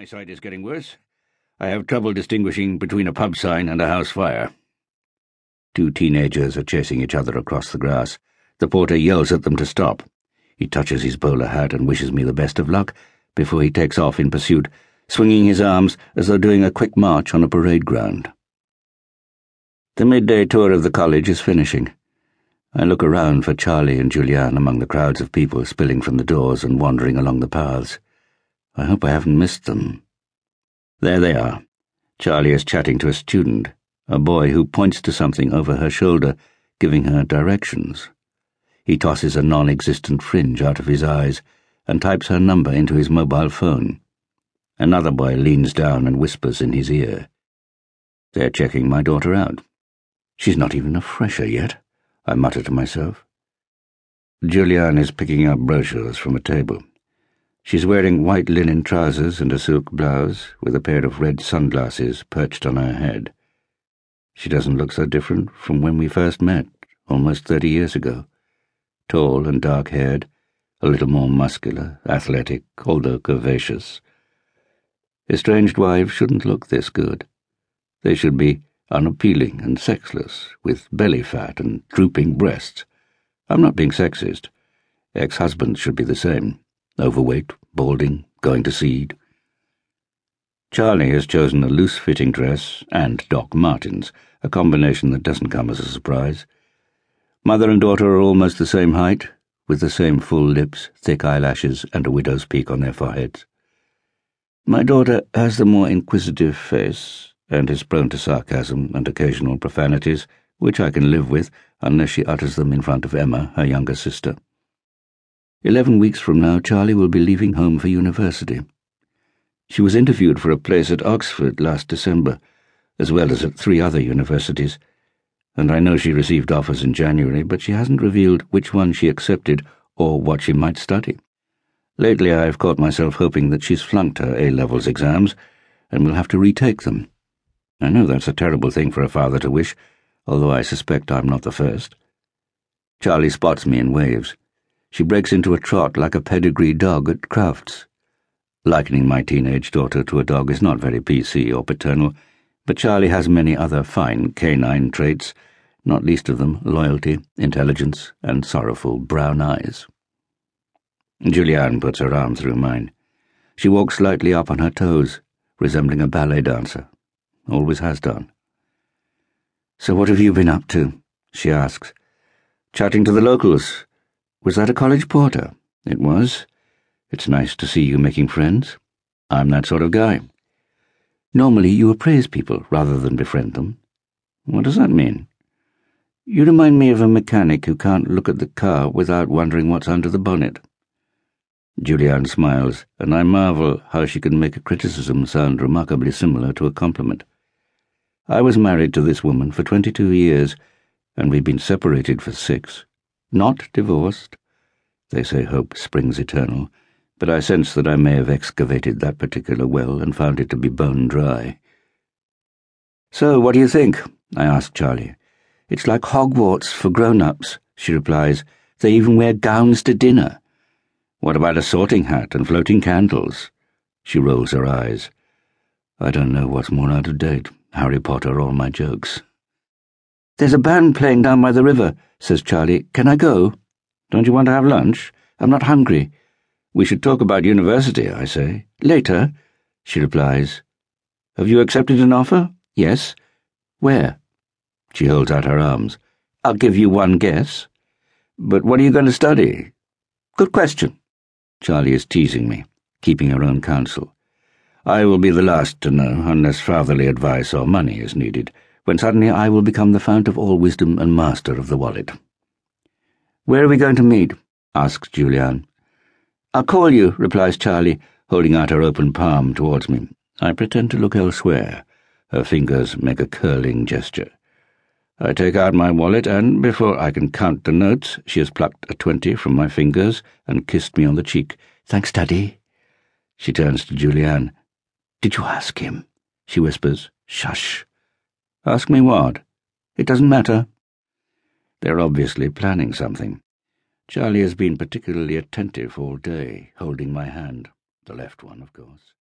My sight is getting worse. I have trouble distinguishing between a pub sign and a house fire. Two teenagers are chasing each other across the grass. The porter yells at them to stop. He touches his bowler hat and wishes me the best of luck before he takes off in pursuit, swinging his arms as though doing a quick march on a parade ground. The midday tour of the college is finishing. I look around for Charlie and Julianne among the crowds of people spilling from the doors and wandering along the paths. I hope I haven't missed them. There they are. Charlie is chatting to a student, a boy who points to something over her shoulder, giving her directions. He tosses a non existent fringe out of his eyes and types her number into his mobile phone. Another boy leans down and whispers in his ear. They're checking my daughter out. She's not even a fresher yet. I mutter to myself. Julianne is picking up brochures from a table. She's wearing white linen trousers and a silk blouse, with a pair of red sunglasses perched on her head. She doesn't look so different from when we first met, almost thirty years ago. Tall and dark-haired, a little more muscular, athletic, although curvaceous. Estranged wives shouldn't look this good. They should be unappealing and sexless, with belly fat and drooping breasts. I'm not being sexist. Ex-husbands should be the same. Overweight, balding, going to seed. Charlie has chosen a loose-fitting dress and Doc Martens, a combination that doesn't come as a surprise. Mother and daughter are almost the same height, with the same full lips, thick eyelashes, and a widow's peak on their foreheads. My daughter has the more inquisitive face, and is prone to sarcasm and occasional profanities, which I can live with unless she utters them in front of Emma, her younger sister. Eleven weeks from now, Charlie will be leaving home for university. She was interviewed for a place at Oxford last December, as well as at three other universities, and I know she received offers in January, but she hasn't revealed which one she accepted or what she might study. Lately I have caught myself hoping that she's flunked her A-levels exams and will have to retake them. I know that's a terrible thing for a father to wish, although I suspect I'm not the first. Charlie spots me and waves. She breaks into a trot like a pedigree dog at Crufts. Likening my teenage daughter to a dog is not very PC or paternal, but Charlie has many other fine canine traits, not least of them loyalty, intelligence, and sorrowful brown eyes. Julianne puts her arm through mine. She walks lightly up on her toes, resembling a ballet dancer always has done. So what have you been up to? she asks. Chatting to the locals. Was that a college porter? It was. It's nice to see you making friends. I'm that sort of guy. Normally you appraise people rather than befriend them. What does that mean? You remind me of a mechanic who can't look at the car without wondering what's under the bonnet. Julianne smiles, and I marvel how she can make a criticism sound remarkably similar to a compliment. I was married to this woman for twenty-two years, and we've been separated for six. Not divorced. They say hope springs eternal, but I sense that I may have excavated that particular well and found it to be bone dry. So, what do you think? I ask Charlie. It's like Hogwarts for grown-ups, she replies. They even wear gowns to dinner. What about a sorting hat and floating candles? She rolls her eyes. I don't know what's more out of date. Harry Potter or my jokes. There's a band playing down by the river, says Charlie. Can I go? Don't you want to have lunch? I'm not hungry. We should talk about university, I say. Later, she replies. Have you accepted an offer? Yes. Where? She holds out her arms. I'll give you one guess. But what are you going to study? Good question. Charlie is teasing me, keeping her own counsel. I will be the last to know, unless fatherly advice or money is needed, when suddenly I will become the fount of all wisdom and master of the wallet. Where are we going to meet? asks Julianne. I'll call you, replies Charlie, holding out her open palm towards me. I pretend to look elsewhere. Her fingers make a curling gesture. I take out my wallet, and before I can count the notes, she has plucked a twenty from my fingers and kissed me on the cheek. Thanks, Daddy. She turns to Julianne. Did you ask him? She whispers. Shush. Ask me what? It doesn't matter. They're obviously planning something. Charlie has been particularly attentive all day, holding my hand, the left one, of course.